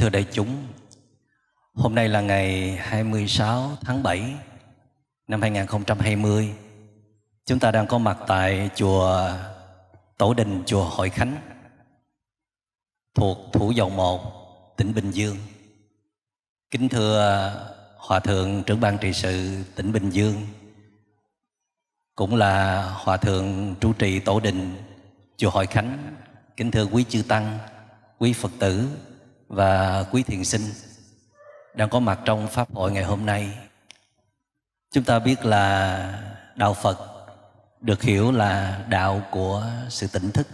thưa đại chúng, hôm nay là ngày 26 tháng 7 năm 2020. Chúng ta đang có mặt tại chùa Tổ đình chùa Hội Khánh thuộc Thủ Dầu Một, tỉnh Bình Dương. Kính thưa Hòa Thượng trưởng ban trị sự tỉnh Bình Dương, cũng là Hòa Thượng trụ trì Tổ đình chùa Hội Khánh. Kính thưa quý chư Tăng, quý Phật tử và quý thiền sinh đang có mặt trong Pháp hội ngày hôm nay. Chúng ta biết là Đạo Phật được hiểu là đạo của sự tỉnh thức.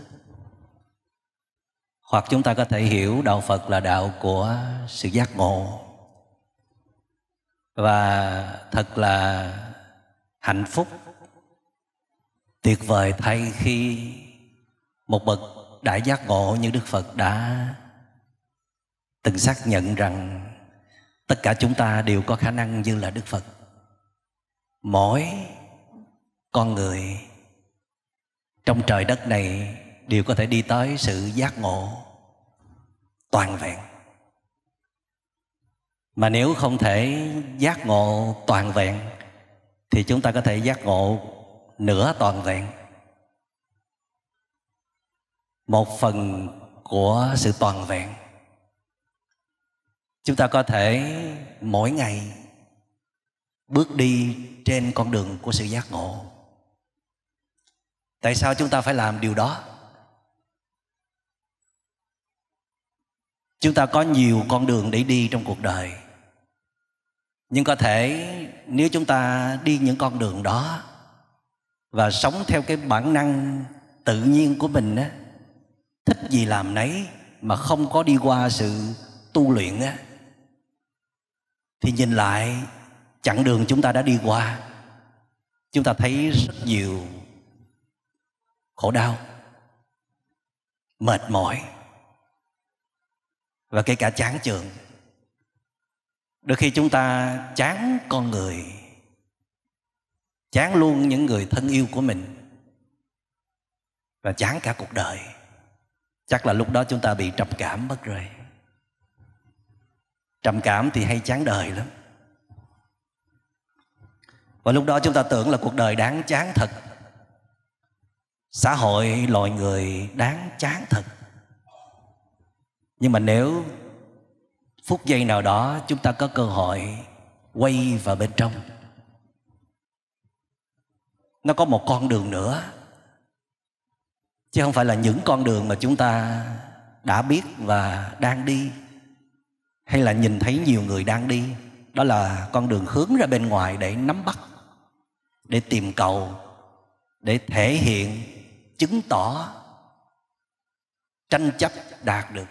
Hoặc chúng ta có thể hiểu Đạo Phật là đạo của sự giác ngộ. Và thật là hạnh phúc, tuyệt vời thay khi một bậc đại giác ngộ như Đức Phật đã từng xác nhận rằng tất cả chúng ta đều có khả năng như là Đức Phật. Mỗi con người trong trời đất này đều có thể đi tới sự giác ngộ toàn vẹn. Mà nếu không thể giác ngộ toàn vẹn, thì chúng ta có thể giác ngộ nửa toàn vẹn. Một phần của sự toàn vẹn chúng ta có thể mỗi ngày bước đi trên con đường của sự giác ngộ. Tại sao chúng ta phải làm điều đó? Chúng ta có nhiều con đường để đi trong cuộc đời. Nhưng có thể nếu chúng ta đi những con đường đó và sống theo cái bản năng tự nhiên của mình á, thích gì làm nấy mà không có đi qua sự tu luyện á thì nhìn lại, chặng đường chúng ta đã đi qua. Chúng ta thấy rất nhiều khổ đau, mệt mỏi và kể cả chán chường. Đôi khi chúng ta chán con người, chán luôn những người thân yêu của mình và chán cả cuộc đời. Chắc là lúc đó chúng ta bị trầm cảm, mất rồi trầm cảm thì hay chán đời lắm. Và lúc đó chúng ta tưởng là cuộc đời đáng chán thật. Xã hội loài người đáng chán thật. Nhưng mà nếu phút giây nào đó chúng ta có cơ hội quay vào bên trong, nó có một con đường nữa. Chứ không phải là những con đường mà chúng ta đã biết và đang đi hay là nhìn thấy nhiều người đang đi, đó là con đường hướng ra bên ngoài để nắm bắt, để tìm cầu, để thể hiện, chứng tỏ, tranh chấp đạt được.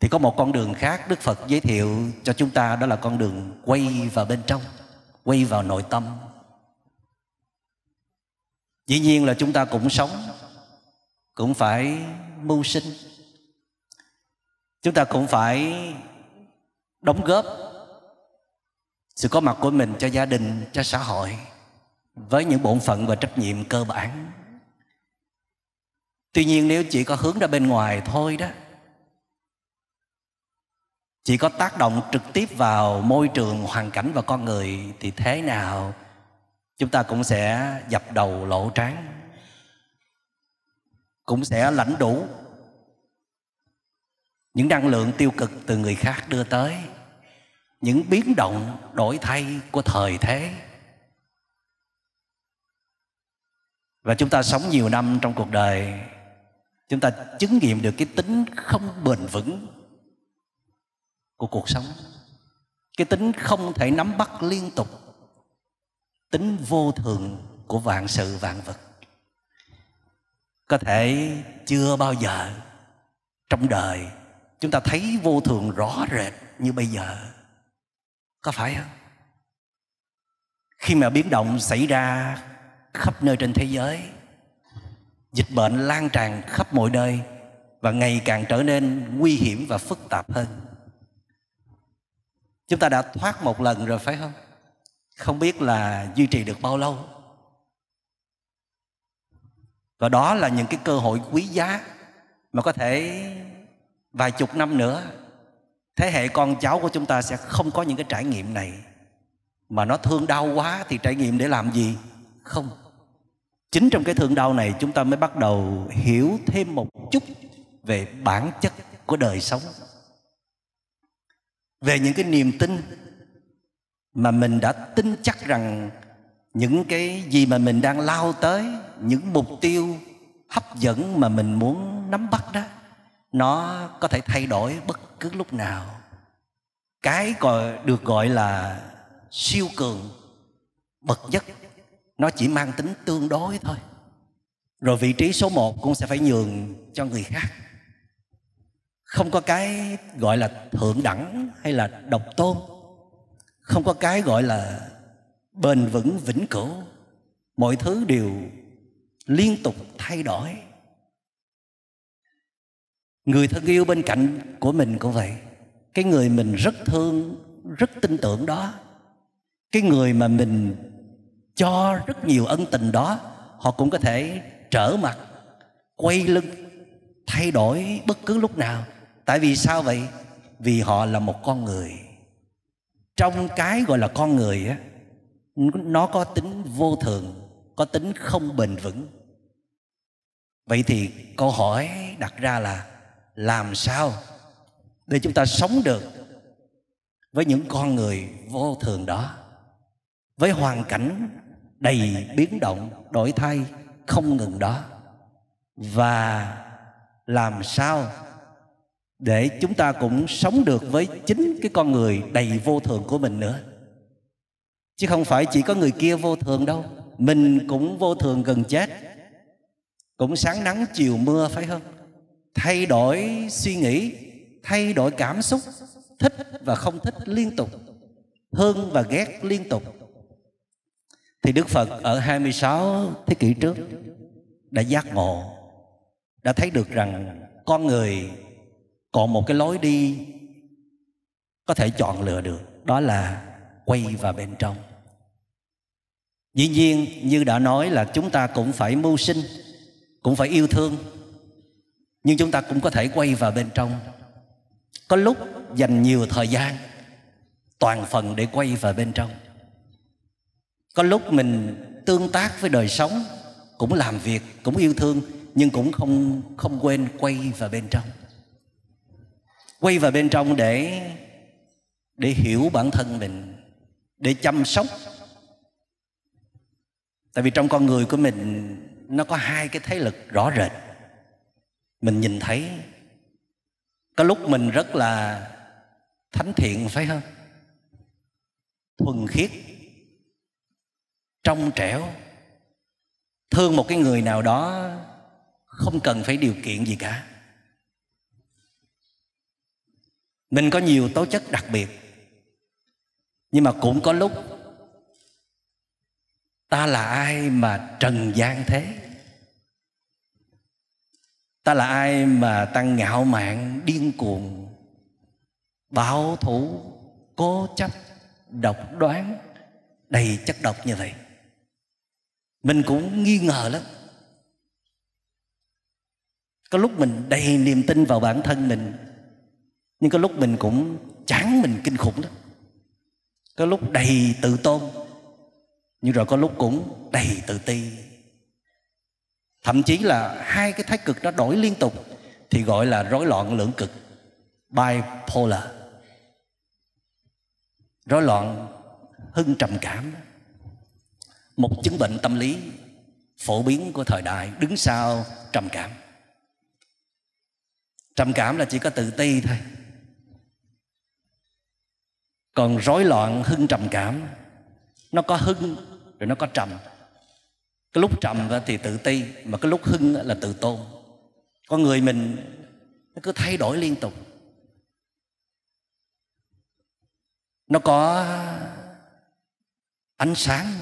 Thì có một con đường khác đức phật giới thiệu cho chúng ta, đó là con đường quay vào bên trong, quay vào nội tâm. Dĩ nhiên là chúng ta cũng sống, cũng phải mưu sinh chúng ta cũng phải đóng góp sự có mặt của mình cho gia đình, cho xã hội với những bổn phận và trách nhiệm cơ bản. Tuy nhiên, nếu chỉ có hướng ra bên ngoài thôi đó, chỉ có tác động trực tiếp vào môi trường, hoàn cảnh và con người thì thế nào chúng ta cũng sẽ dập đầu lộ trán, cũng sẽ lãnh đủ những năng lượng tiêu cực từ người khác đưa tới. Những biến động, đổi thay của thời thế. Và chúng ta sống nhiều năm trong cuộc đời, chúng ta chứng nghiệm được cái tính không bền vững của cuộc sống. Cái tính không thể nắm bắt liên tục tính vô thường của vạn sự, vạn vật. Có thể chưa bao giờ trong đời chúng ta thấy vô thường rõ rệt như bây giờ. Có phải không? Khi mà biến động xảy ra khắp nơi trên thế giới, dịch bệnh lan tràn khắp mọi nơi và ngày càng trở nên nguy hiểm và phức tạp hơn. Chúng ta đã thoát một lần rồi phải không? Không biết là duy trì được bao lâu. Và đó là những cái cơ hội quý giá mà có thể vài chục năm nữa, thế hệ con cháu của chúng ta sẽ không có những cái trải nghiệm này. Mà nó thương đau quá thì trải nghiệm để làm gì? Không. Chính trong cái thương đau này chúng ta mới bắt đầu hiểu thêm một chút về bản chất của đời sống. Về những cái niềm tin mà mình đã tin chắc rằng những cái gì mà mình đang lao tới, những mục tiêu hấp dẫn mà mình muốn nắm bắt đó nó có thể thay đổi bất cứ lúc nào. Cái gọi, được gọi là siêu cường, bậc nhất. Nó chỉ mang tính tương đối thôi. Rồi vị trí số một cũng sẽ phải nhường cho người khác. Không có cái gọi là thượng đẳng hay là độc tôn. Không có cái gọi là bền vững, vĩnh cửu. Mọi thứ đều liên tục thay đổi người thân yêu bên cạnh của mình cũng vậy. Cái người mình rất thương, rất tin tưởng đó. Cái người mà mình cho rất nhiều ân tình đó, họ cũng có thể trở mặt, quay lưng, thay đổi bất cứ lúc nào. Tại vì sao vậy? Vì họ là một con người. Trong cái gọi là con người á, nó có tính vô thường, có tính không bền vững. Vậy thì câu hỏi đặt ra là làm sao để chúng ta sống được với những con người vô thường đó? Với hoàn cảnh đầy biến động, đổi thay, không ngừng đó. Và làm sao để chúng ta cũng sống được với chính cái con người đầy vô thường của mình nữa? Chứ không phải chỉ có người kia vô thường đâu, mình cũng vô thường gần chết. Cũng sáng nắng, chiều mưa, phải không? Thay đổi suy nghĩ, thay đổi cảm xúc, thích và không thích liên tục hơn và ghét liên tục. Thì Đức Phật ở 26 thế kỷ trước đã giác ngộ, đã thấy được rằng con người còn một cái lối đi có thể chọn lựa được, đó là quay vào bên trong. Dĩ nhiên, như đã nói là chúng ta cũng phải mưu sinh, cũng phải yêu thương nhưng chúng ta cũng có thể quay vào bên trong. Có lúc dành nhiều thời gian, toàn phần để quay vào bên trong. Có lúc mình tương tác với đời sống, cũng làm việc, cũng yêu thương, nhưng cũng không không quên quay vào bên trong. Quay vào bên trong để để hiểu bản thân mình, để chăm sóc. Tại vì trong con người của mình, nó có hai cái thế lực rõ rệt mình nhìn thấy, có lúc mình rất là thánh thiện, phải không? Thuần khiết, trong trẻo. Thương một cái người nào đó, không cần phải điều kiện gì cả. Mình có nhiều tố chất đặc biệt, nhưng mà cũng có lúc ta là ai mà trần gian thế? Ta là ai mà ta ngạo mạn, điên cuồng? Bảo thủ cố chấp, độc đoán, đầy chất độc như vậy. Mình cũng nghi ngờ lắm. Có lúc mình đầy niềm tin vào bản thân mình, nhưng có lúc mình cũng chán mình kinh khủng lắm. Có lúc đầy tự tôn, nhưng rồi có lúc cũng đầy tự ti thậm chí là hai cái thái cực đó đổi liên tục thì gọi là rối loạn lưỡng cực, bipolar. Rối loạn hưng trầm cảm. Một chứng bệnh tâm lý phổ biến của thời đại đứng sau trầm cảm. Trầm cảm là chỉ có tự ti thôi. Còn rối loạn hưng trầm cảm, nó có hưng rồi nó có trầm cái lúc trầm thì tự ti, mà cái lúc hưng là tự tôn. Con người mình nó cứ thay đổi liên tục. Nó có ánh sáng,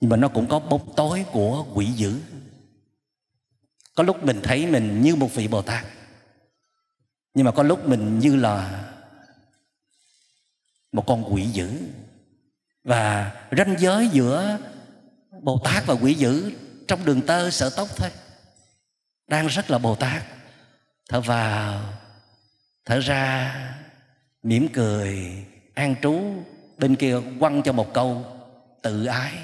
nhưng mà nó cũng có bóng tối của quỷ dữ. Có lúc mình thấy mình như một vị bồ tát, nhưng mà có lúc mình như là một con quỷ dữ. Và ranh giới giữa bồ tát và quỷ dữ trong đường tơ sợ tóc thôi. Đang rất là bồ tát thở vào, thở ra, mỉm cười, an trú, bên kia quăng cho một câu, tự ái.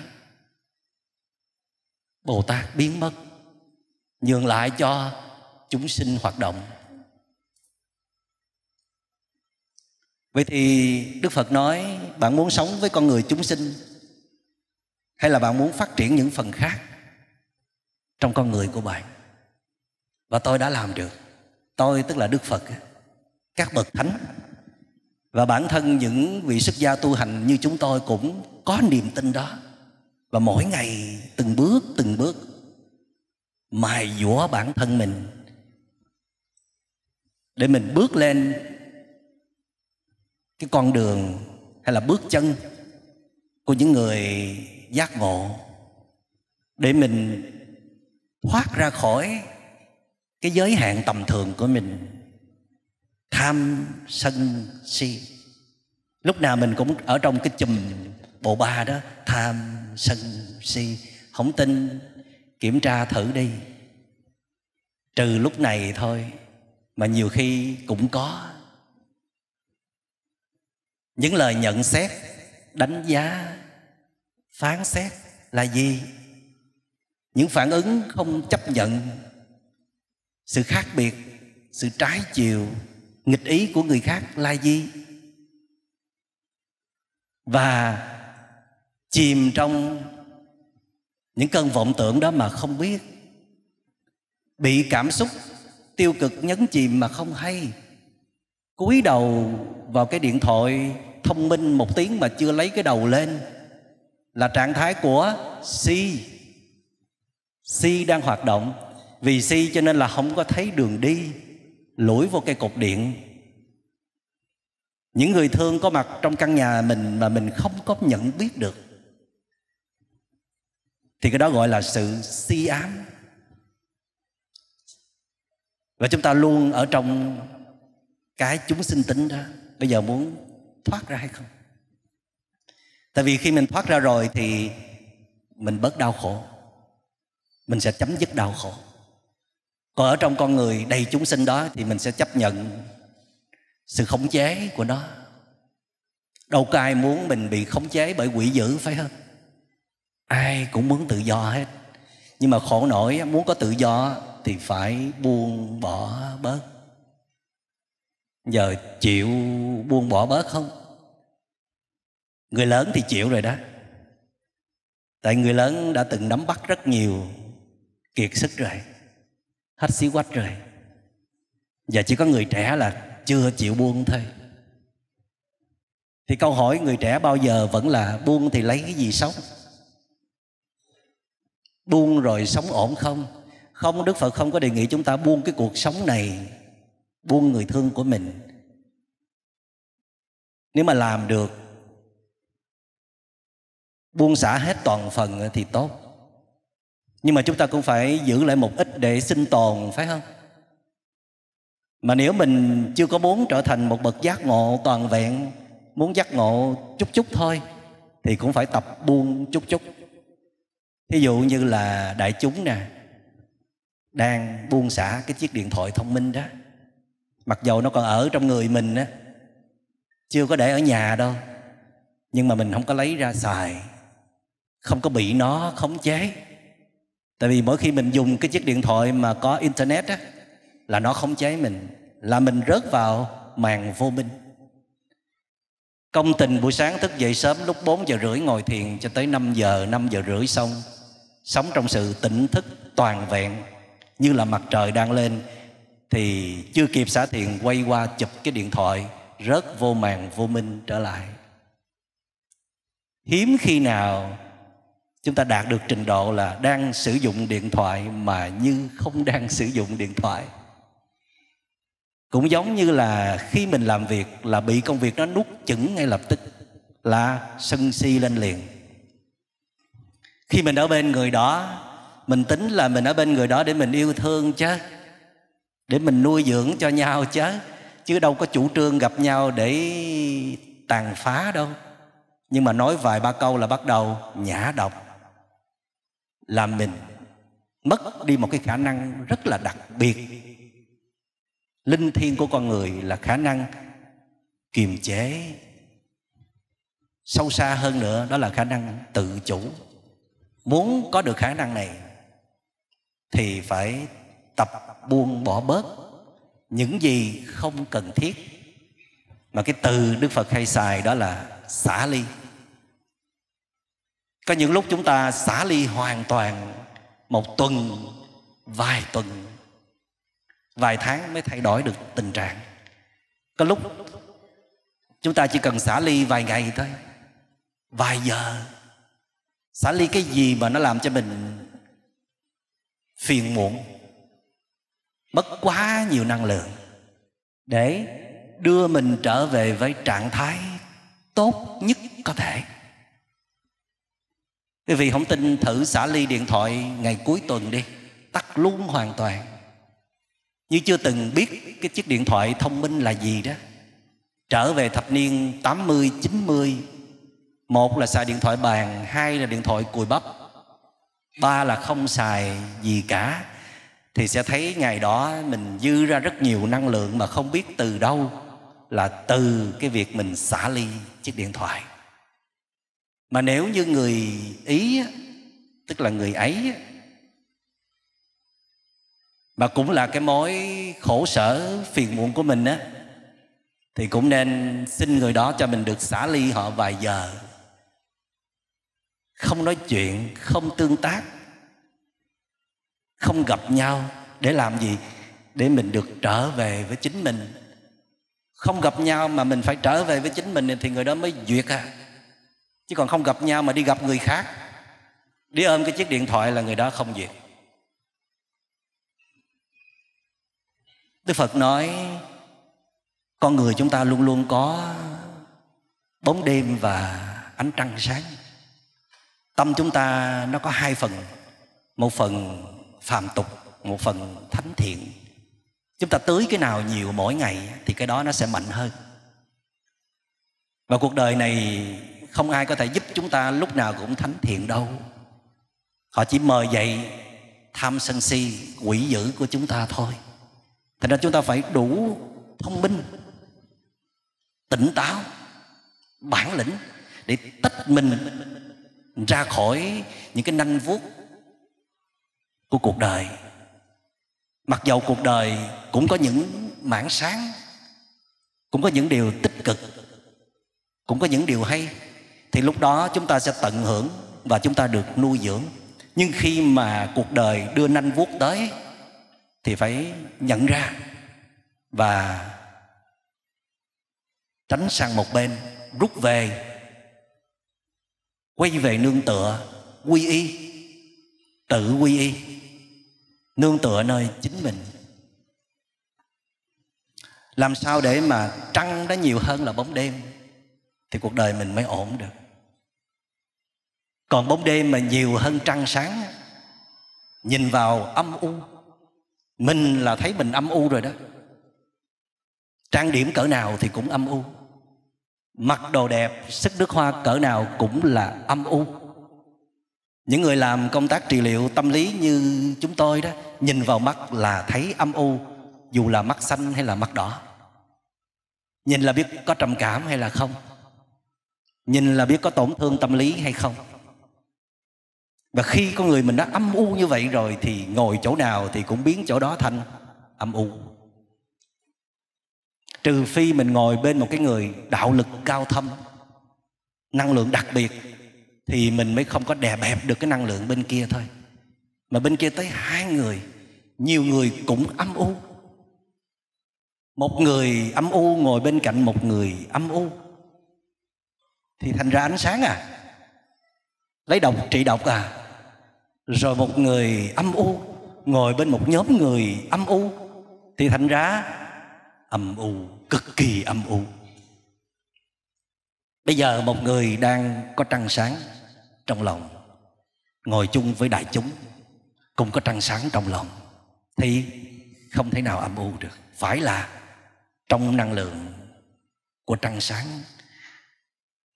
Bồ tát biến mất, nhường lại cho chúng sinh hoạt động. Vậy thì đức phật nói, bạn muốn sống với con người chúng sinh hay là bạn muốn phát triển những phần khác trong con người của bạn? Và tôi đã làm được. Tôi tức là đức phật, các bậc thánh. Và bản thân những vị xuất gia tu hành như chúng tôi cũng có niềm tin đó. Và mỗi ngày, từng bước từng bước, mài dũa bản thân mình để mình bước lên cái con đường hay là bước chân của những người giác ngộ, để mình thoát ra khỏi cái giới hạn tầm thường của mình. Tham sân si. Lúc nào mình cũng ở trong cái chùm bộ ba đó, tham sân si. Không tin, kiểm tra thử đi. Trừ lúc này thôi, mà nhiều khi cũng có. Những lời nhận xét, đánh giá phán xét là gì? Những phản ứng không chấp nhận, sự khác biệt, sự trái chiều, nghịch ý của người khác là gì? Và chìm trong những cơn vọng tưởng đó mà không biết, bị cảm xúc tiêu cực nhấn chìm mà không hay, cúi đầu vào cái điện thoại thông minh một tiếng mà chưa lấy cái đầu lên là trạng thái của si. Si đang hoạt động. Vì si cho nên là không có thấy đường đi, lủi vô cây cột điện. Những người thương có mặt trong căn nhà mình mà mình không có nhận biết được. Thì cái đó gọi là sự si ám. Và chúng ta luôn ở trong cái chúng sinh tính đó. Bây giờ muốn thoát ra hay không? Tại vì khi mình thoát ra rồi thì mình bớt đau khổ. Mình sẽ chấm dứt đau khổ. Còn ở trong con người đầy chúng sinh đó thì mình sẽ chấp nhận sự khống chế của nó. Đâu có ai muốn mình bị khống chế bởi quỷ dữ, phải không? Ai cũng muốn tự do hết. Nhưng mà khổ nổi, muốn có tự do thì phải buông bỏ bớt. Giờ chịu buông bỏ bớt không? Người lớn thì chịu rồi đó. Tại người lớn đã từng nắm bắt rất nhiều kiệt sức rồi, hết xí quách rồi. Và chỉ có người trẻ là chưa chịu buông thôi. Thì câu hỏi người trẻ bao giờ vẫn là buông thì lấy cái gì sống? Buông rồi sống ổn không? Không, đức phật không có đề nghị chúng ta buông cái cuộc sống này, buông người thương của mình. Nếu mà làm được buông xả hết toàn phần thì tốt. Nhưng mà chúng ta cũng phải giữ lại một ít để sinh tồn, phải không? Mà nếu mình chưa có muốn trở thành một bậc giác ngộ toàn vẹn, muốn giác ngộ chút chút thôi, thì cũng phải tập buông chút chút. Thí dụ như là đại chúng nè, đang buông xả cái chiếc điện thoại thông minh đó. Mặc dầu nó còn ở trong người mình á, chưa có để ở nhà đâu, nhưng mà mình không có lấy ra xài không có bị nó khống chế. Tại vì mỗi khi mình dùng cái chiếc điện thoại mà có internet á, là nó khống chế mình, là mình rớt vào màn vô minh. Công tình buổi sáng thức dậy sớm lúc 4 giờ rưỡi ngồi thiền cho tới 5 giờ 5 giờ rưỡi xong, sống trong sự tỉnh thức toàn vẹn, như là mặt trời đang lên, thì chưa kịp xả thiền quay qua chụp cái điện thoại, rớt vô màn vô minh trở lại. Hiếm khi nào chúng ta đạt được trình độ là đang sử dụng điện thoại mà như không đang sử dụng điện thoại. Cũng giống như là khi mình làm việc là bị công việc nó nuốt chửng ngay lập tức, là sân si lên liền. Khi mình ở bên người đó, mình tính là mình ở bên người đó để mình yêu thương chứ, để mình nuôi dưỡng cho nhau chứ chứ đâu có chủ trương gặp nhau để tàn phá đâu. Nhưng mà nói vài ba câu là bắt đầu nhã độc là mình mất đi một cái khả năng rất là đặc biệt. Linh thiêng của con người là khả năng kiềm chế. Sâu xa hơn nữa, đó là khả năng tự chủ. Muốn có được khả năng này, thì phải tập buông bỏ bớt những gì không cần thiết. Mà cái từ đức phật hay xài đó là xả ly có những lúc chúng ta xả ly hoàn toàn một tuần, vài tuần, vài tháng mới thay đổi được tình trạng. Có lúc chúng ta chỉ cần xả ly vài ngày thôi, vài giờ. Xả ly cái gì mà nó làm cho mình phiền muộn, mất quá nhiều năng lượng để đưa mình trở về với trạng thái tốt nhất có thể quý vị không tin thử xả ly điện thoại ngày cuối tuần đi. Tắt luôn hoàn toàn. Như chưa từng biết cái chiếc điện thoại thông minh là gì đó. Trở về thập niên 80, 90 một là xài điện thoại bàn hai là điện thoại cùi bắp ba là không xài gì cả. Thì sẽ thấy ngày đó mình dư ra rất nhiều năng lượng mà không biết từ đâu là từ cái việc mình xả ly chiếc điện thoại mà nếu như người ý tức là người ấy mà cũng là cái mối khổ sở phiền muộn của mình á, thì cũng nên xin người đó cho mình được xả ly họ vài giờ. Không nói chuyện, không tương tác, không gặp nhau để làm gì? Để mình được trở về với chính mình. Không gặp nhau mà mình phải trở về với chính mình thì người đó mới duyệt à chứ còn không gặp nhau mà đi gặp người khác. Đi ôm cái chiếc điện thoại là người đó không duyệt đức phật nói, con người chúng ta luôn luôn có bóng đêm và ánh trăng sáng. Tâm chúng ta nó có hai phần, một phần phàm tục, một phần thánh thiện. Chúng ta tưới cái nào nhiều mỗi ngày thì cái đó nó sẽ mạnh hơn. Và cuộc đời này không ai có thể giúp chúng ta lúc nào cũng thánh thiện đâu. Họ chỉ mời dậy tham sân si, quỷ dữ của chúng ta thôi. Thành ra chúng ta phải đủ thông minh, tỉnh táo, bản lĩnh để tách mình ra khỏi những cái nanh vuốt của cuộc đời. Mặc dầu cuộc đời cũng có những mảng sáng, cũng có những điều tích cực, cũng có những điều hay thì lúc đó chúng ta sẽ tận hưởng và chúng ta được nuôi dưỡng. Nhưng khi mà cuộc đời đưa nanh vuốt tới, thì phải nhận ra và tránh sang một bên, rút về, quay về nương tựa quy y, tự quy y, nương tựa nơi chính mình. Làm sao để mà trăng nó nhiều hơn là bóng đêm? Thì cuộc đời mình mới ổn được. Còn bóng đêm mà nhiều hơn trăng sáng, nhìn vào âm u, mình là thấy mình âm u rồi đó. Trang điểm cỡ nào thì cũng âm u. Mặc đồ đẹp, sức nước hoa cỡ nào cũng là âm u. Những người làm công tác trị liệu tâm lý như chúng tôi đó, nhìn vào mắt là thấy âm u, dù là mắt xanh hay là mắt đỏ. Nhìn là biết có trầm cảm hay là không nhìn là biết có tổn thương tâm lý hay không. Và khi con người mình đã âm u như vậy rồi thì ngồi chỗ nào thì cũng biến chỗ đó thành âm u. Trừ phi mình ngồi bên một cái người đạo lực cao thâm, năng lượng đặc biệt, thì mình mới không có đè bẹp được cái năng lượng bên kia thôi. Mà bên kia tới hai người, nhiều người cũng âm u. Một người âm u ngồi bên cạnh một người âm u thì thành ra ánh sáng à? Lấy độc, trị độc à? Rồi một người âm u ngồi bên một nhóm người âm u, thì thành ra âm u, cực kỳ âm u. Bây giờ một người đang có trăng sáng trong lòng, ngồi chung với đại chúng, cũng có trăng sáng trong lòng, thì không thể nào âm u được. Phải là trong năng lượng của trăng sáng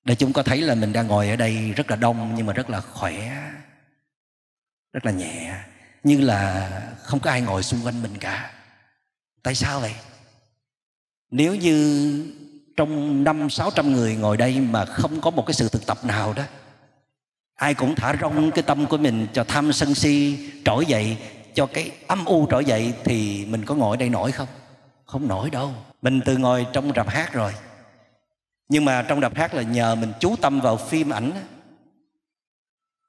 để chúng có thấy là mình đang ngồi ở đây rất là đông nhưng mà rất là khỏe, rất là nhẹ, như là không có ai ngồi xung quanh mình cả. Tại sao vậy? Nếu như trong năm sáu trăm người ngồi đây mà không có một cái sự thực tập nào đó, ai cũng thả rong cái tâm của mình cho tham sân si, trỗi dậy, cho cái âm u trỗi dậy thì mình có ngồi đây nổi không? Không nổi đâu. Mình từ ngồi trong rạp hát rồi nhưng mà trong đọc hát là nhờ mình chú tâm vào phim ảnh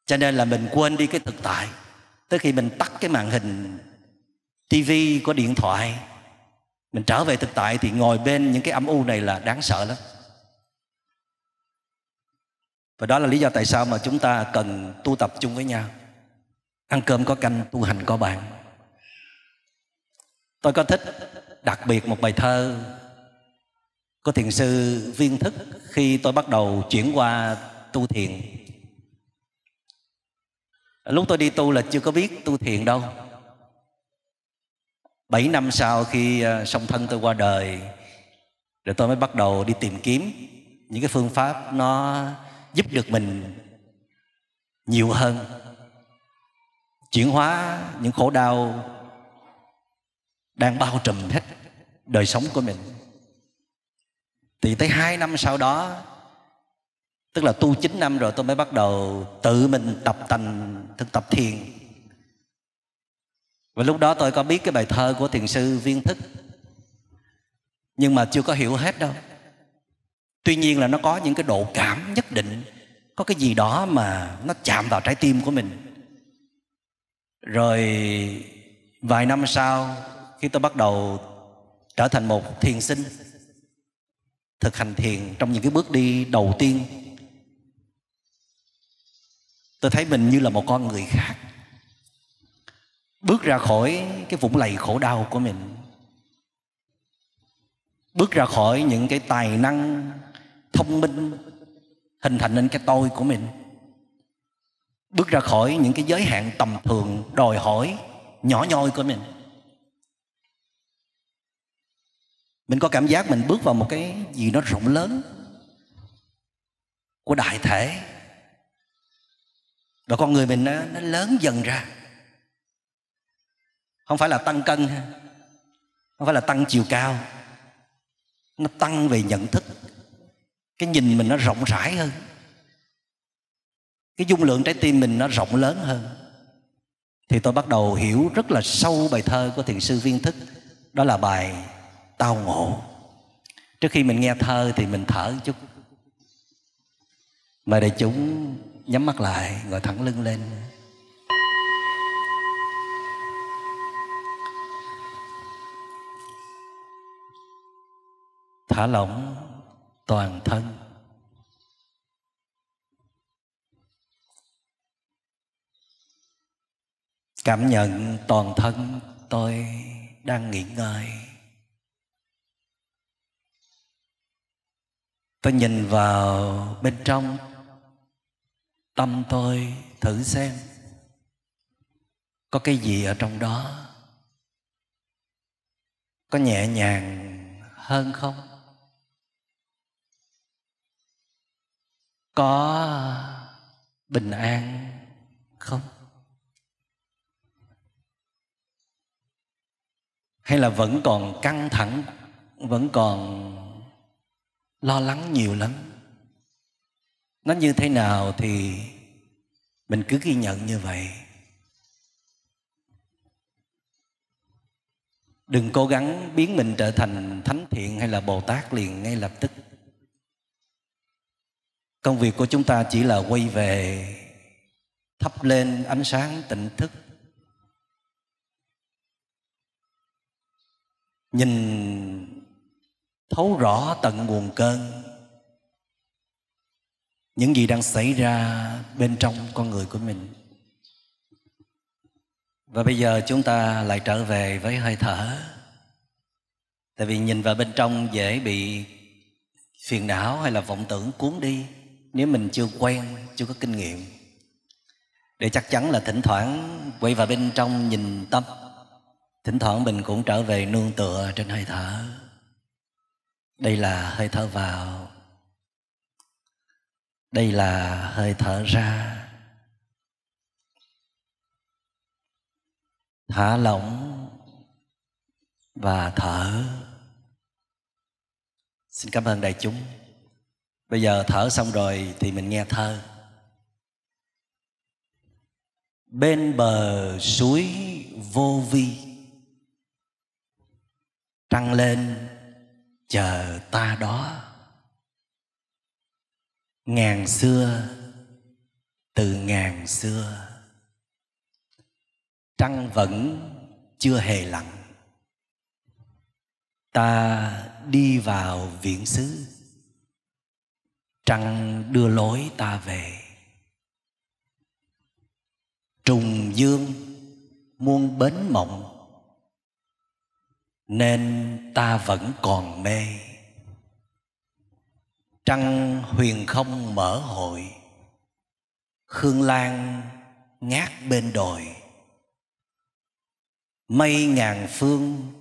cho nên là mình quên đi cái thực tại. Tới khi mình tắt cái màn hình tivi có điện thoại, mình trở về thực tại thì ngồi bên những cái âm u này là đáng sợ lắm. Và đó là lý do tại sao mà chúng ta cần tu tập chung với nhau. Ăn cơm có canh, tu hành có bạn. Tôi có thích đặc biệt một bài thơ của thiền sư viên thức khi tôi bắt đầu chuyển qua tu thiền. Lúc tôi đi tu là chưa có biết tu thiền đâu. Bảy năm sau khi ờ, song thân tôi qua đời rồi tôi mới bắt đầu đi tìm kiếm những cái phương pháp nó giúp được mình nhiều hơn. Chuyển hóa những khổ đau đang bao trùm hết đời sống của mình thì tới hai năm sau đó, tức là tu 9 năm rồi tôi mới bắt đầu tự mình tập thành thực tập thiền. Và lúc đó tôi có biết cái bài thơ của thiền sư viên thức, nhưng mà chưa có hiểu hết đâu. Tuy nhiên là nó có những cái độ cảm nhất định, có cái gì đó mà nó chạm vào trái tim của mình. Rồi vài năm sau, khi tôi bắt đầu trở thành một thiền sinh thực hành thiền trong những cái bước đi đầu tiên. Tôi thấy mình như là một con người khác. Bước ra khỏi cái vũng lầy khổ đau của mình. Bước ra khỏi những cái tài năng thông minh hình thành nên cái tôi của mình. Bước ra khỏi những cái giới hạn tầm thường đòi hỏi nhỏ nhoi của mình. Mình có cảm giác mình bước vào một cái gì nó rộng lớn của đại thể. Và con người mình nó, nó lớn dần ra. Không phải là tăng cân không phải là tăng chiều cao. Nó tăng về nhận thức. Cái nhìn mình nó rộng rãi hơn. Cái dung lượng trái tim mình nó rộng lớn hơn. Thì tôi bắt đầu hiểu rất là sâu bài thơ của thiền sư viên thức. Đó là bài tao ngộ. Trước khi mình nghe thơ thì mình thở chút. Mời đại chúng nhắm mắt lại, ngồi thẳng lưng lên. Thả lỏng toàn thân. Cảm nhận toàn thân tôi đang nghỉ ngơi. Tôi nhìn vào bên trong, tâm tôi thử xem có cái gì ở trong đó. Có nhẹ nhàng hơn không? Có bình an không? Hay là vẫn còn căng thẳng, vẫn còn lo lắng nhiều lắm. Nó như thế nào thì mình cứ ghi nhận như vậy. Đừng cố gắng biến mình trở thành thánh thiện hay là bồ tát liền ngay lập tức. Công việc của chúng ta chỉ là quay về, thắp lên ánh sáng tỉnh thức. Nhìn thấu rõ tận nguồn cơn. Những gì đang xảy ra bên trong con người của mình. Và bây giờ chúng ta lại trở về với hơi thở. Tại vì nhìn vào bên trong dễ bị phiền não hay là vọng tưởng cuốn đi nếu mình chưa quen, chưa có kinh nghiệm. Để chắc chắn là thỉnh thoảng quay vào bên trong nhìn tâm, thỉnh thoảng mình cũng trở về nương tựa trên hơi thở đây là hơi thở vào. Đây là hơi thở ra. Thả lỏng và thở. Xin cảm ơn đại chúng. Bây giờ thở xong rồi thì mình nghe thơ. Bên bờ suối vô vi, trăng lên chờ ta đó. Ngàn xưa, từ ngàn xưa. Trăng vẫn chưa hề lặng ta đi vào viễn xứ. Trăng đưa lối ta về. Trùng dương muôn bến mộng nên ta vẫn còn mê. Trăng huyền không mở hội, khương lan ngát bên đồi. Mây ngàn phương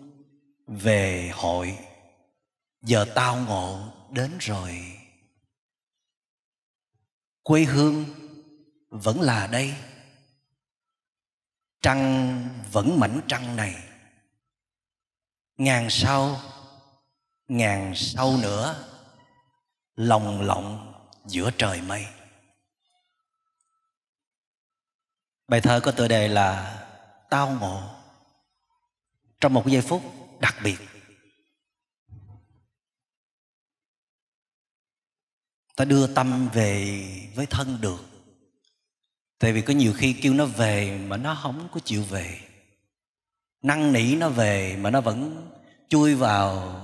về hội, giờ tao ngộ đến rồi. Quê hương vẫn là đây, trăng vẫn mảnh trăng này ngàn sau ngàn sau nữa, lòng lộng giữa trời mây. Bài thơ có tựa đề là tao ngộ. Trong một giây phút đặc biệt. Ta đưa tâm về với thân được. Tại vì có nhiều khi kêu nó về mà nó không có chịu về năn nỉ nó về mà nó vẫn chui vào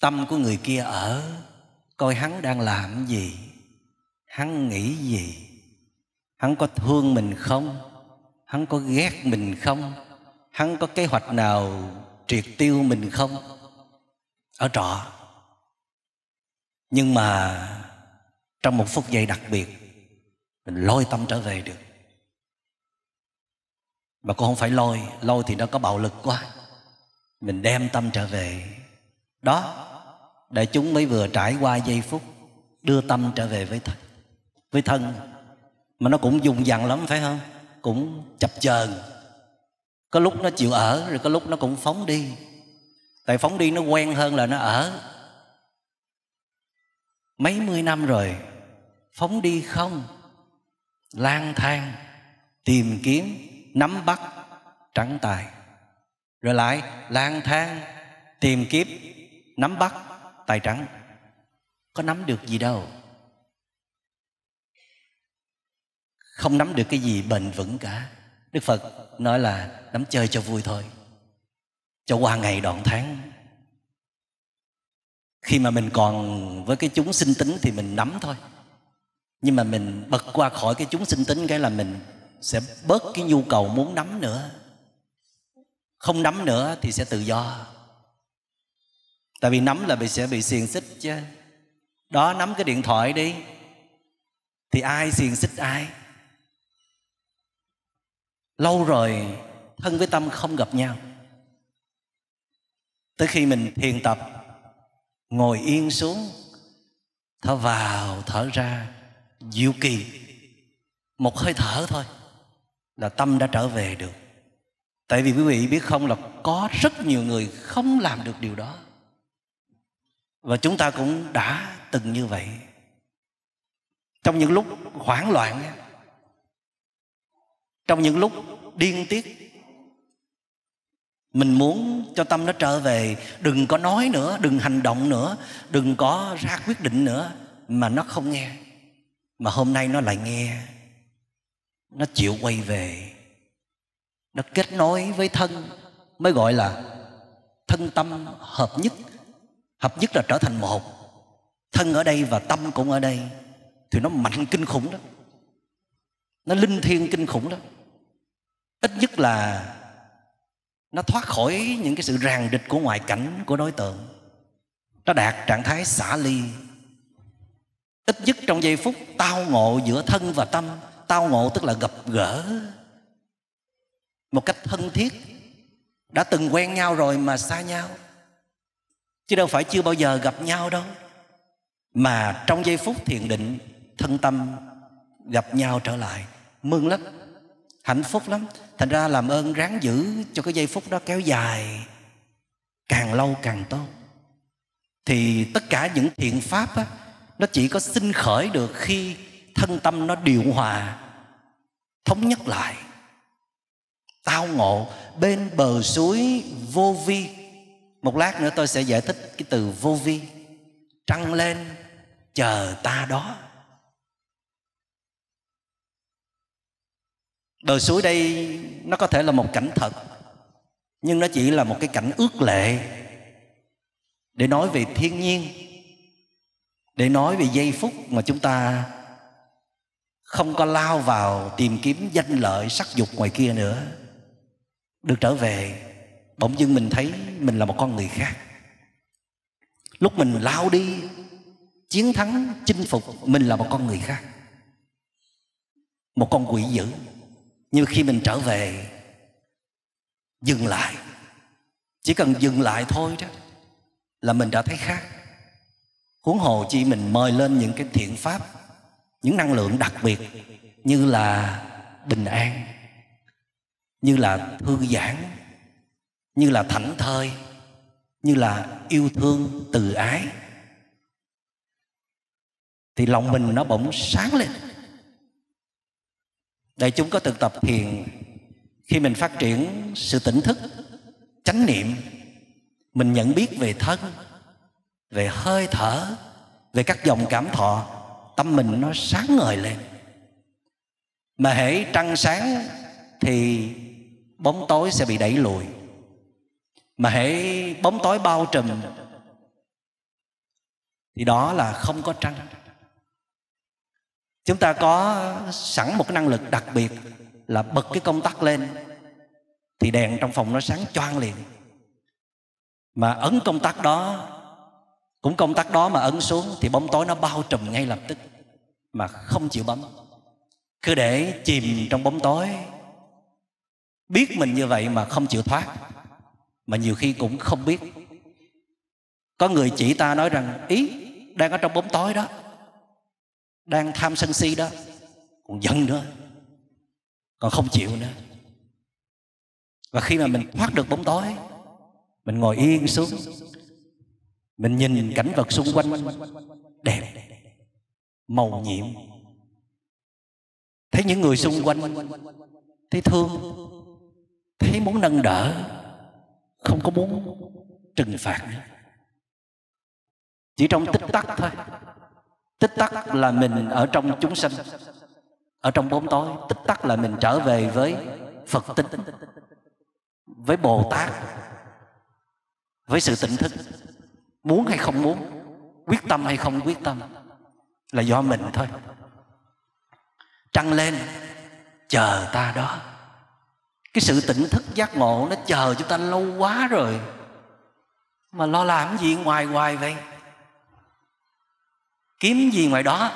tâm của người kia ở. Coi hắn đang làm gì? Hắn nghĩ gì? Hắn có thương mình không? Hắn có ghét mình không? Hắn có kế hoạch nào triệt tiêu mình không? Ở trọ. Nhưng mà trong một phút giây đặc biệt, mình lôi tâm trở về được mà con không phải lôi. Lôi thì nó có bạo lực quá. Mình đem tâm trở về. Đó, để chúng mới vừa trải qua giây phút đưa tâm trở về với thân. Với thân mà nó cũng dùng dằn lắm, phải không? Cũng chập chờn. Có lúc nó chịu ở, rồi có lúc nó cũng phóng đi. Tại phóng đi nó quen hơn là nó ở. Mấy mươi năm rồi, phóng đi không? Lang thang, tìm kiếm nắm bắt, trắng tài rồi lại lang thang, tìm kiếm, nắm bắt tài trắng. Có nắm được gì đâu. Không nắm được cái gì bền vững cả. Đức phật nói là nắm chơi cho vui thôi. Cho qua ngày đoạn tháng. Khi mà mình còn với cái chúng sinh tính thì mình nắm thôi. Nhưng mà mình bật qua khỏi cái chúng sinh tính cái là mình sẽ bớt cái nhu cầu muốn nắm nữa. Không nắm nữa thì sẽ tự do. Tại vì nắm là bị sẽ bị xiềng xích chứ. Đó, nắm cái điện thoại đi. Thì ai xiềng xích ai? Lâu rồi thân với tâm không gặp nhau. Tới khi mình thiền tập, ngồi yên xuống, thở vào, thở ra, diệu kỳ. Một hơi thở thôi là tâm đã trở về được. Tại vì quý vị biết không là có rất nhiều người không làm được điều đó. Và chúng ta cũng đã từng như vậy. Trong những lúc hoảng loạn, trong những lúc điên tiết, mình muốn cho tâm nó trở về. Đừng có nói nữa, đừng hành động nữa, đừng có ra quyết định nữa mà nó không nghe. Mà hôm nay nó lại nghe nó chịu quay về. Nó kết nối với thân, mới gọi là thân tâm hợp nhất. Hợp nhất là trở thành một. Thân ở đây và tâm cũng ở đây. Thì nó mạnh kinh khủng đó. Nó linh thiêng kinh khủng đó. Ít nhất là nó thoát khỏi những cái sự ràng địch của ngoại cảnh, của đối tượng. Nó đạt trạng thái xả ly. Ít nhất trong giây phút tao ngộ giữa thân và tâm tao ngộ tức là gặp gỡ. Một cách thân thiết. Đã từng quen nhau rồi mà xa nhau. Chứ đâu phải chưa bao giờ gặp nhau đâu. Mà trong giây phút thiền định thân tâm gặp nhau trở lại mừng lắm hạnh phúc lắm. Thành ra làm ơn ráng giữ cho cái giây phút đó kéo dài càng lâu càng tốt. Thì tất cả những thiện pháp á, nó chỉ có sinh khởi được khi thân tâm nó điều hòa, thống nhất lại. Tao ngộ, bên bờ suối vô vi. Một lát nữa tôi sẽ giải thích cái từ vô vi. Trăng lên, chờ ta đó. Bờ suối đây nó có thể là một cảnh thật, nhưng nó chỉ là một cái cảnh ước lệ. Để nói về thiên nhiên, để nói về giây phút mà chúng ta không có lao vào tìm kiếm danh lợi, sắc dục ngoài kia nữa. Được trở về, bỗng dưng mình thấy mình là một con người khác. Lúc mình lao đi, chiến thắng, chinh phục, mình là một con người khác. Một con quỷ dữ. Nhưng khi mình trở về, dừng lại. Chỉ cần dừng lại thôi đó, là mình đã thấy khác. Huống hồ chi mình mời lên những cái thiện pháp những năng lượng đặc biệt như là bình an, như là thư giãn, như là thảnh thơi, như là yêu thương từ ái, thì lòng mình nó bỗng sáng lên. Đại chúng có thực tập thiền khi mình phát triển sự tỉnh thức, chánh niệm. Mình nhận biết về thân, về hơi thở, về các dòng cảm thọ tâm mình nó sáng ngời lên. Mà hễ trăng sáng thì bóng tối sẽ bị đẩy lùi. Mà hễ bóng tối bao trùm thì đó là không có trăng. Chúng ta có sẵn một năng lực đặc biệt là bật cái công tắc lên thì đèn trong phòng nó sáng choang liền. Mà ấn công tắc đó cũng công tắc đó mà ấn xuống thì bóng tối nó bao trùm ngay lập tức, mà không chịu bấm. Cứ để chìm trong bóng tối. Biết mình như vậy mà không chịu thoát, mà nhiều khi cũng không biết. Có người chỉ ta nói rằng, ý, đang ở trong bóng tối đó, đang tham sân si đó, còn giận nữa, còn không chịu nữa. Và khi mà mình thoát được bóng tối, mình ngồi yên xuống mình nhìn cảnh vật xung quanh, đẹp, màu nhiệm. Thấy những người xung quanh, thấy thương, thấy muốn nâng đỡ, không có muốn trừng phạt nữa. Chỉ trong tích tắc thôi. Tích tắc là mình ở trong chúng sanh. Ở trong bóng tối, tích tắc là mình trở về với phật tính, với bồ tát, với sự tỉnh thức muốn hay không muốn, quyết tâm hay không quyết tâm, là do mình thôi. Trăng lên, chờ ta đó. Cái sự tỉnh thức giác ngộ nó chờ chúng ta lâu quá rồi. Mà lo làm gì ngoài ngoài vậy? Kiếm gì ngoài đó?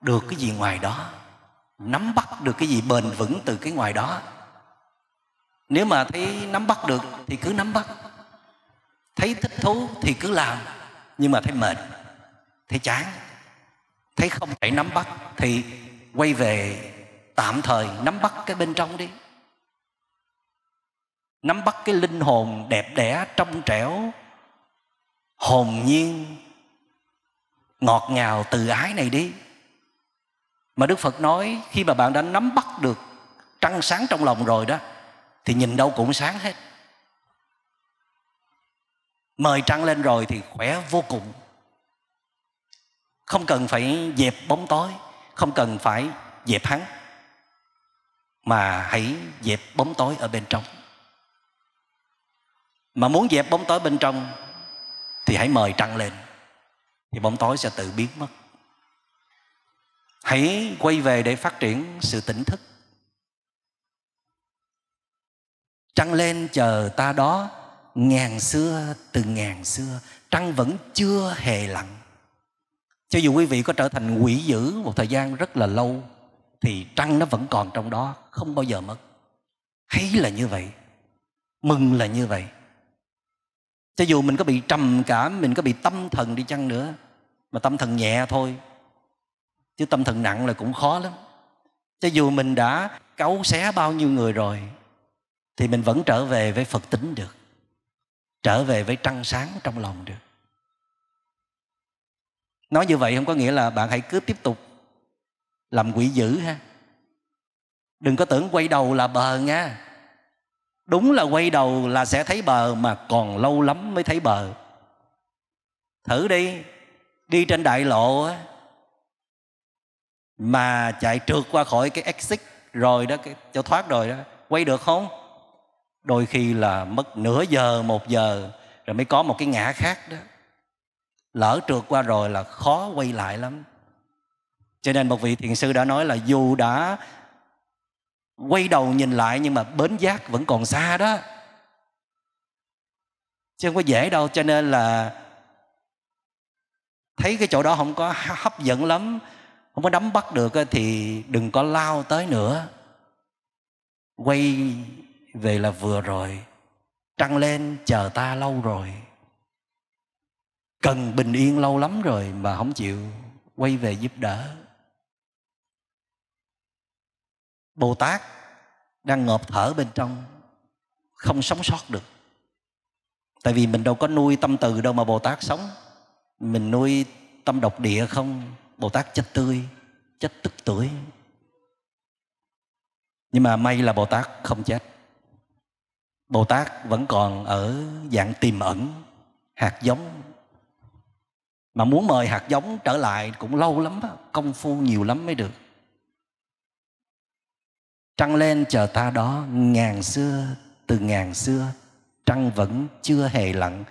Được cái gì ngoài đó. Nắm bắt được cái gì bền vững từ cái ngoài đó. Nếu mà thấy nắm bắt được thì cứ nắm bắt thấy thích thú thì cứ làm, nhưng mà thấy mệt, thấy chán. Thấy không thể nắm bắt thì quay về tạm thời nắm bắt cái bên trong đi. Nắm bắt cái linh hồn đẹp đẽ trong trẻo, hồn nhiên, ngọt ngào từ ái này đi. Mà đức phật nói, khi mà bạn đã nắm bắt được trăng sáng trong lòng rồi đó, thì nhìn đâu cũng sáng hết mời trăng lên rồi thì khỏe vô cùng. Không cần phải dẹp bóng tối, không cần phải dẹp hắn, mà hãy dẹp bóng tối ở bên trong. Mà muốn dẹp bóng tối bên trong thì hãy mời trăng lên, thì bóng tối sẽ tự biến mất. Hãy quay về để phát triển sự tỉnh thức. Trăng lên chờ ta đó ngàn xưa, từ ngàn xưa, trăng vẫn chưa hề lặn. cho dù quý vị có trở thành quỷ dữ một thời gian rất là lâu, thì trăng nó vẫn còn trong đó, không bao giờ mất. Hay là như vậy, mừng là như vậy. Cho dù mình có bị trầm cảm, mình có bị tâm thần đi chăng nữa, mà tâm thần nhẹ thôi, chứ tâm thần nặng là cũng khó lắm. Cho dù mình đã cấu xé bao nhiêu người rồi, thì mình vẫn trở về với phật tính được trở về với trăng sáng trong lòng được. Nói như vậy không có nghĩa là bạn hãy cứ tiếp tục làm quỷ dữ ha. Đừng có tưởng quay đầu là bờ nha. Đúng là quay đầu là sẽ thấy bờ mà còn lâu lắm mới thấy bờ. Thử đi đi trên đại lộ á, mà chạy trượt qua khỏi cái exit rồi đó, cái cho thoát rồi đó, quay được không? Đôi khi là mất nửa giờ, một giờ, rồi mới có một cái ngã khác đó. Lỡ trượt qua rồi là khó quay lại lắm. Cho nên một vị thiền sư đã nói là dù đã quay đầu nhìn lại nhưng mà bến giác vẫn còn xa đó. Chứ không có dễ đâu, cho nên là thấy cái chỗ đó không có hấp dẫn lắm, không có nắm bắt được thì đừng có lao tới nữa. Quay về là vừa rồi, trăng lên chờ ta lâu rồi. Cần bình yên lâu lắm rồi mà không chịu quay về giúp đỡ. Bồ tát đang ngộp thở bên trong, không sống sót được. Tại vì mình đâu có nuôi tâm từ đâu mà bồ tát sống. Mình nuôi tâm độc địa không? Bồ tát chết tươi, chết tức tuổi nhưng mà may là bồ tát không chết bồ tát vẫn còn ở dạng tiềm ẩn hạt giống. Mà muốn mời hạt giống trở lại cũng lâu lắm đó, công phu nhiều lắm mới được. Trăng lên chờ ta đó ngàn xưa từ ngàn xưa trăng vẫn chưa hề lặn.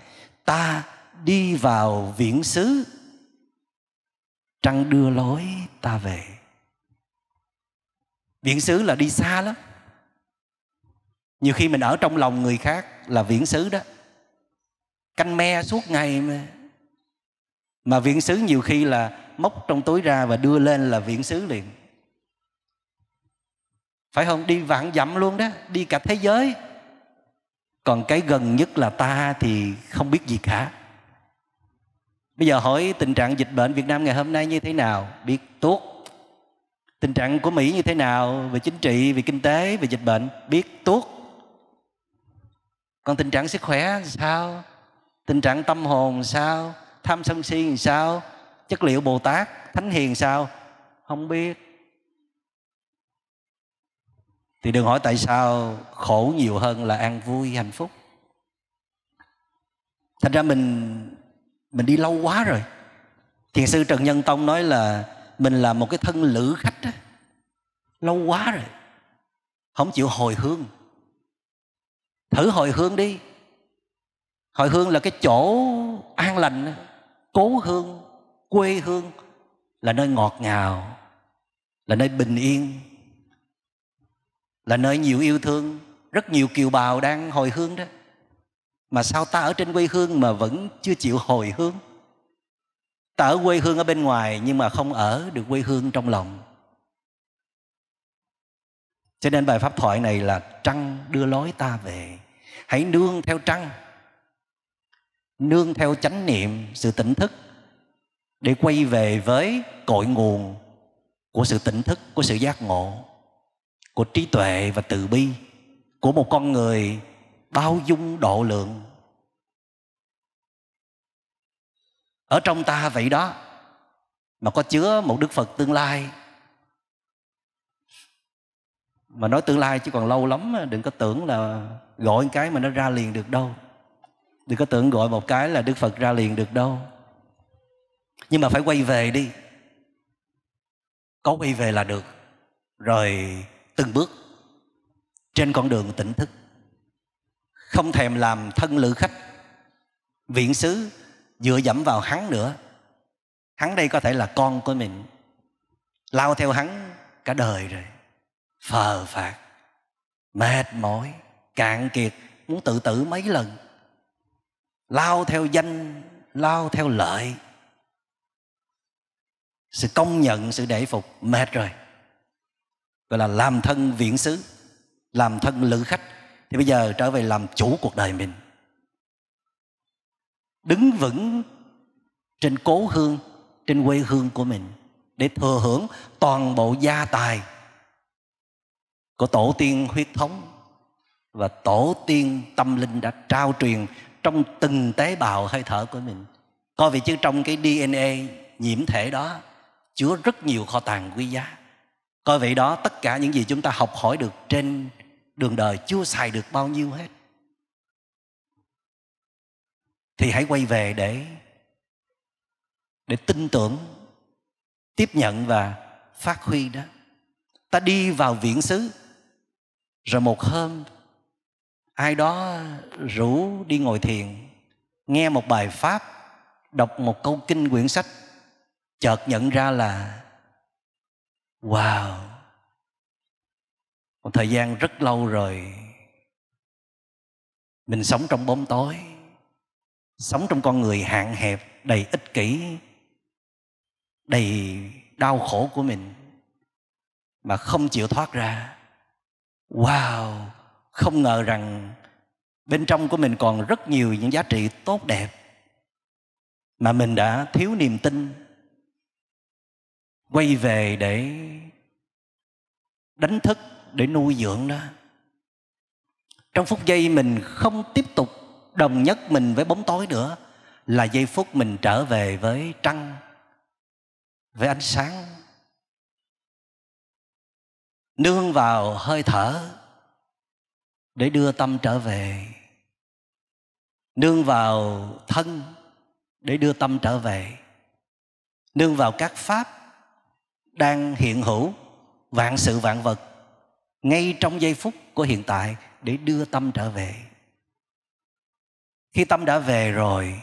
ta đi vào viễn xứ. Trăng đưa lối ta về. Viễn xứ là đi xa lắm nhiều khi mình ở trong lòng người khác là viễn xứ đó. Canh me suốt ngày mà. Mà viễn xứ nhiều khi là móc trong túi ra và đưa lên là viễn xứ liền. Phải không? Đi vạn dặm luôn đó. Đi cả thế giới. Còn cái gần nhất là ta thì không biết gì cả. Bây giờ hỏi tình trạng dịch bệnh việt nam ngày hôm nay như thế nào? Biết tốt tình trạng của mỹ như thế nào về chính trị, về kinh tế, về dịch bệnh? Biết tốt còn tình trạng sức khỏe sao? Tình trạng tâm hồn sao? Tham sân si sao? Chất liệu bồ tát, thánh hiền sao? Không biết. Thì đừng hỏi tại sao khổ nhiều hơn là an vui, hạnh phúc. Thành ra mình mình đi lâu quá rồi. Thiền sư trần nhân tông nói là mình là một cái thân lữ khách đó. lâu quá rồi. Không chịu hồi hương thử hồi hương đi. Hồi hương là cái chỗ an lành, cố hương, quê hương, là nơi ngọt ngào, là nơi bình yên, là nơi nhiều yêu thương, rất nhiều kiều bào đang hồi hương đó. Mà sao ta ở trên quê hương mà vẫn chưa chịu hồi hương? Ta ở quê hương ở bên ngoài nhưng mà không ở được quê hương trong lòng. Cho nên bài pháp thoại này là trăng đưa lối ta về hãy nương theo trăng, nương theo chánh niệm, sự tỉnh thức, để quay về với cội nguồn của sự tỉnh thức, của sự giác ngộ, của trí tuệ và từ bi của một con người bao dung độ lượng. Ở trong ta vậy đó, mà có chứa một đức phật tương lai mà nói tương lai chứ còn lâu lắm đừng có tưởng là gọi cái mà nó ra liền được đâu. Đừng có tưởng gọi một cái là đức phật ra liền được đâu. Nhưng mà phải quay về đi. Có quay về là được. Rồi từng bước trên con đường tỉnh thức. Không thèm làm thân lữ khách. Viện xứ dựa dẫm vào hắn nữa. Hắn đây có thể là con của mình. Lao theo hắn cả đời rồi phờ phạt. Mệt mỏi, cạn kiệt, muốn tự tử mấy lần. Lao theo danh, lao theo lợi. Sự công nhận, sự để phục, mệt rồi. Gọi là làm thân viện xứ, làm thân lữ khách. Thì bây giờ trở về làm chủ cuộc đời mình. Đứng vững trên cố hương, trên quê hương của mình, để thừa hưởng toàn bộ gia tài của tổ tiên huyết thống và tổ tiên tâm linh đã trao truyền trong từng tế bào hơi thở của mình. Coi vì chứ trong cái DNA nhiễm thể đó, chứa rất nhiều kho tàng quý giá. Coi vậy đó, tất cả những gì chúng ta học hỏi được trên đường đời chưa xài được bao nhiêu hết. Thì hãy quay về để để tin tưởng, tiếp nhận và phát huy đó. Ta đi vào viện xứ rồi một hôm, ai đó rủ đi ngồi thiền, nghe một bài pháp, đọc một câu kinh quyển sách, chợt nhận ra là, wow, một thời gian rất lâu rồi, mình sống trong bóng tối, sống trong con người hạn hẹp, đầy ích kỷ, đầy đau khổ của mình, mà không chịu thoát ra wow, không ngờ rằng bên trong của mình còn rất nhiều những giá trị tốt đẹp mà mình đã thiếu niềm tin. Quay về để đánh thức, để nuôi dưỡng đó. Trong phút giây mình không tiếp tục đồng nhất mình với bóng tối nữa, là giây phút mình trở về với trăng, với ánh sáng nương vào hơi thở để đưa tâm trở về. Nương vào thân để đưa tâm trở về. Nương vào các pháp đang hiện hữu, vạn sự vạn vật, ngay trong giây phút của hiện tại để đưa tâm trở về. Khi tâm đã về rồi,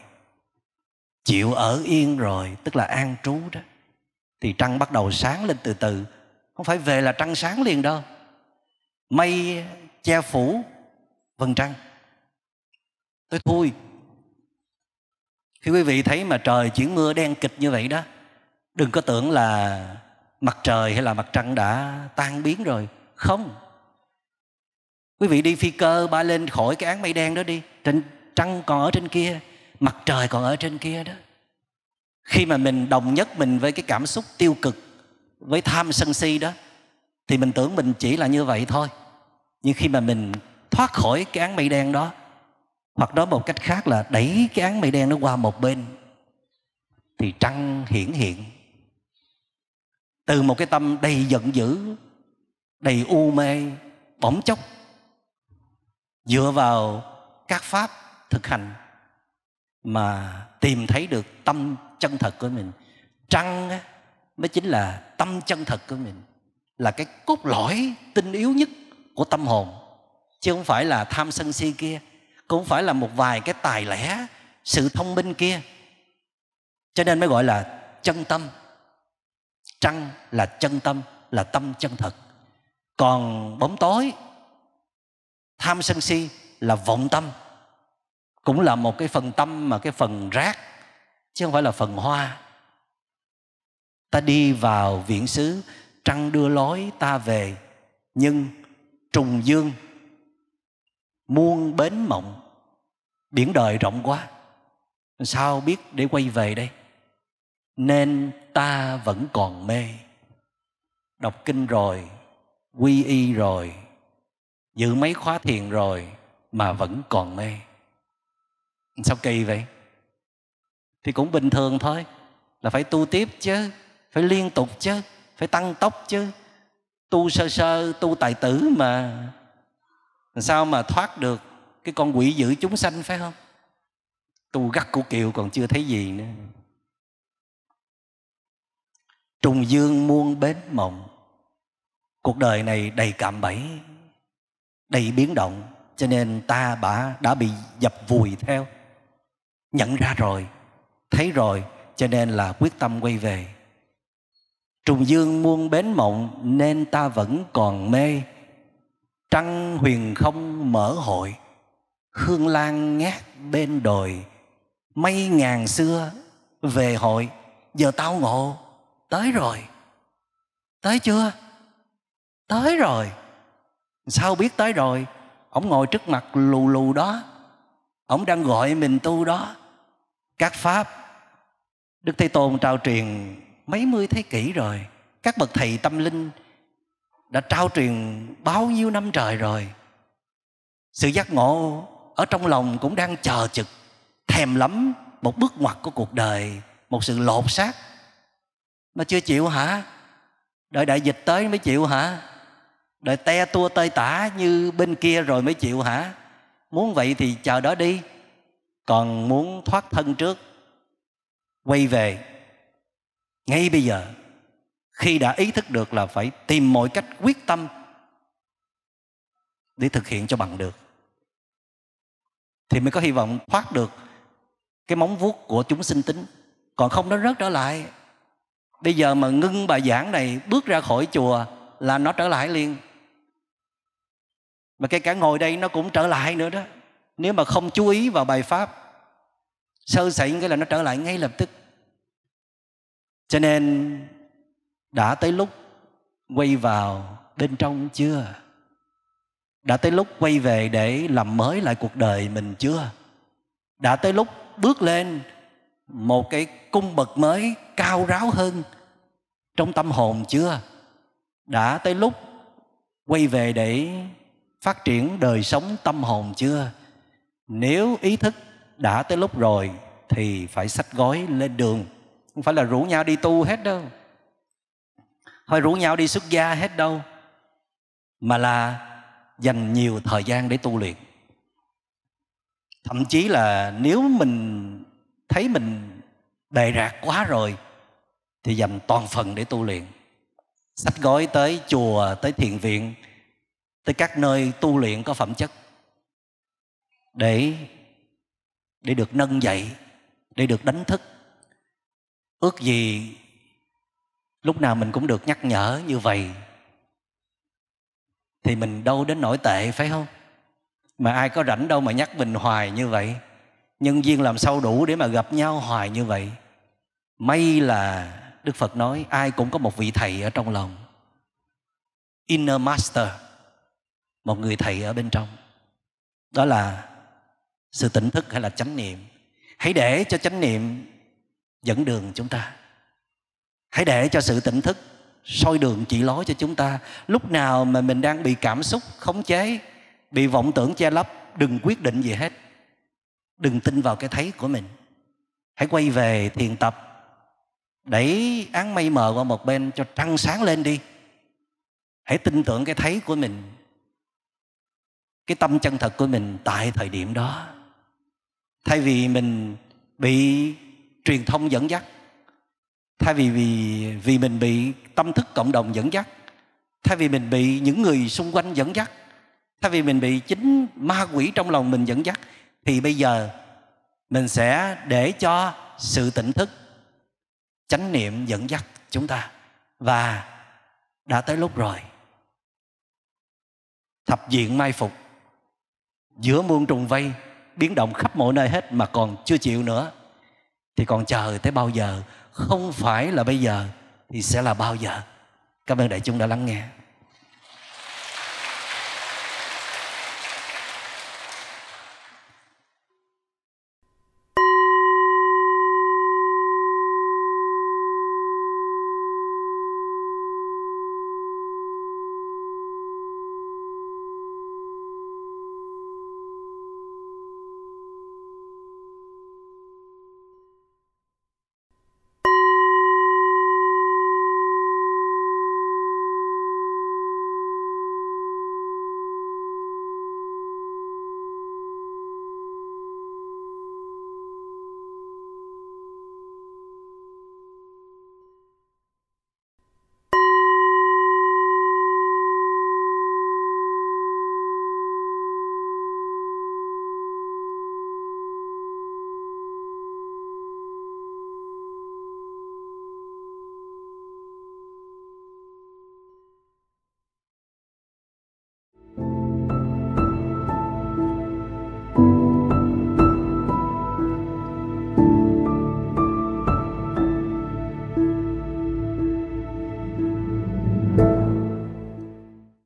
chịu ở yên rồi, tức là an trú đó, thì trăng bắt đầu sáng lên từ từ không phải về là trăng sáng liền đâu. Mây, che phủ, vầng trăng. Tôi thui. Khi quý vị thấy mà trời chuyển mưa đen kịch như vậy đó, đừng có tưởng là mặt trời hay là mặt trăng đã tan biến rồi. Không. Quý vị đi phi cơ ba lên khỏi cái áng mây đen đó đi. Trên trăng còn ở trên kia, mặt trời còn ở trên kia đó. Khi mà mình đồng nhất mình với cái cảm xúc tiêu cực với tham sân si đó, thì mình tưởng mình chỉ là như vậy thôi. Nhưng khi mà mình thoát khỏi cái án mây đen đó, hoặc đó một cách khác là đẩy cái án mây đen nó qua một bên, thì trăng hiển hiện. Từ một cái tâm đầy giận dữ, đầy u mê, bỗng chốc, dựa vào các pháp thực hành mà tìm thấy được tâm chân thật của mình. Trăng mới chính là tâm chân thật của mình, là cái cốt lõi tinh yếu nhất của tâm hồn. Chứ không phải là tham sân si kia, cũng phải là một vài cái tài lẻ, sự thông minh kia. Cho nên mới gọi là chân tâm. Trăng là chân tâm, là tâm chân thật. Còn bóng tối, tham sân si là vọng tâm. Cũng là một cái phần tâm mà cái phần rác, chứ không phải là phần hoa ta đi vào viện xứ, trăng đưa lối ta về, nhưng trùng dương, muôn bến mộng, biển đời rộng quá. Sao biết để quay về đây? Nên ta vẫn còn mê. Đọc kinh rồi, quy y rồi dự mấy khóa thiền rồi mà vẫn còn mê. Sao kỳ vậy? Thì cũng bình thường thôi, là phải tu tiếp chứ phải liên tục chứ, phải tăng tốc chứ. Tu sơ sơ, tu tài tử mà. Sao mà thoát được cái con quỷ dữ chúng sanh phải không? Tu gắt của kiều còn chưa thấy gì nữa. Trùng dương muôn bến mộng, cuộc đời này đầy cạm bẫy, đầy biến động, cho nên ta bả đã bị dập vùi theo. Nhận ra rồi, thấy rồi, cho nên là quyết tâm quay về trùng dương muôn bến mộng, nên ta vẫn còn mê. Trăng huyền không mở hội, hương lan ngát bên đồi. Mây ngàn xưa về hội, giờ tao ngộ. Tới rồi. Tới chưa? Tới rồi. Sao biết tới rồi? Ông ngồi trước mặt lù lù đó. Ông đang gọi mình tu đó. Các pháp, đức thế tôn trao truyền mấy mươi thế kỷ rồi, các bậc thầy tâm linh đã trao truyền bao nhiêu năm trời rồi. Sự giác ngộ ở trong lòng cũng đang chờ chực, thèm lắm một bước ngoặt của cuộc đời, một sự lột xác. Mà chưa chịu hả? Đợi đại dịch tới mới chịu hả? Đợi te tua tơi tả như bên kia rồi mới chịu hả? Muốn vậy thì chờ đó đi, còn muốn thoát thân trước, quay về ngay bây giờ, khi đã ý thức được là phải tìm mọi cách quyết tâm để thực hiện cho bằng được, thì mới có hy vọng thoát được cái móng vuốt của chúng sinh tính. Còn không, nó rớt trở lại. Bây giờ mà ngưng bài giảng này, bước ra khỏi chùa là nó trở lại liền. Mà cái cả ngồi đây nó cũng trở lại nữa đó. Nếu mà không chú ý vào bài pháp, sơ sẩy cái là nó trở lại ngay lập tức cho nên, đã tới lúc quay vào bên trong chưa? Đã tới lúc quay về để làm mới lại cuộc đời mình chưa? Đã tới lúc bước lên một cái cung bậc mới cao ráo hơn trong tâm hồn chưa? Đã tới lúc quay về để phát triển đời sống tâm hồn chưa? Nếu ý thức đã tới lúc rồi thì phải sách gói lên đường không phải là rủ nhau đi tu hết đâu. Hay rủ nhau đi xuất gia hết đâu, mà là dành nhiều thời gian để tu luyện. Thậm chí là nếu mình thấy mình bề rạc quá rồi, thì dành toàn phần để tu luyện. Sách gói tới chùa, tới thiền viện, tới các nơi tu luyện có phẩm chất. Để để được nâng dậy, để được đánh thức ước gì lúc nào mình cũng được nhắc nhở như vậy. Thì mình đâu đến nổi tệ, phải không? Mà ai có rảnh đâu mà nhắc mình hoài như vậy. Nhân viên làm sao đủ để mà gặp nhau hoài như vậy. May là đức phật nói ai cũng có một vị thầy ở trong lòng. Inner master, một người thầy ở bên trong. Đó là sự tỉnh thức hay là chánh niệm. Hãy để cho chánh niệm dẫn đường chúng ta. Hãy để cho sự tỉnh thức soi đường chỉ lối cho chúng ta. Lúc nào mà mình đang bị cảm xúc khống chế, bị vọng tưởng che lấp, đừng quyết định gì hết. Đừng tin vào cái thấy của mình. Hãy quay về thiền tập. Đẩy áng mây mờ qua một bên cho trăng sáng lên đi. Hãy tin tưởng cái thấy của mình. Cái tâm chân thật của mình tại thời điểm đó. Thay vì mình bị truyền thông dẫn dắt. Thay vì vì vì mình bị tâm thức cộng đồng dẫn dắt, thay vì mình bị những người xung quanh dẫn dắt, thay vì mình bị chính ma quỷ trong lòng mình dẫn dắt, thì bây giờ mình sẽ để cho sự tỉnh thức, chánh niệm dẫn dắt chúng ta. Và đã tới lúc rồi. Thập diện mai phục, giữa muôn trùng vây, biến động khắp mọi nơi hết mà còn chưa chịu nữa thì còn chờ tới bao giờ? Không phải là bây giờ thì sẽ là bao giờ. Cảm ơn đại chúng đã lắng nghe.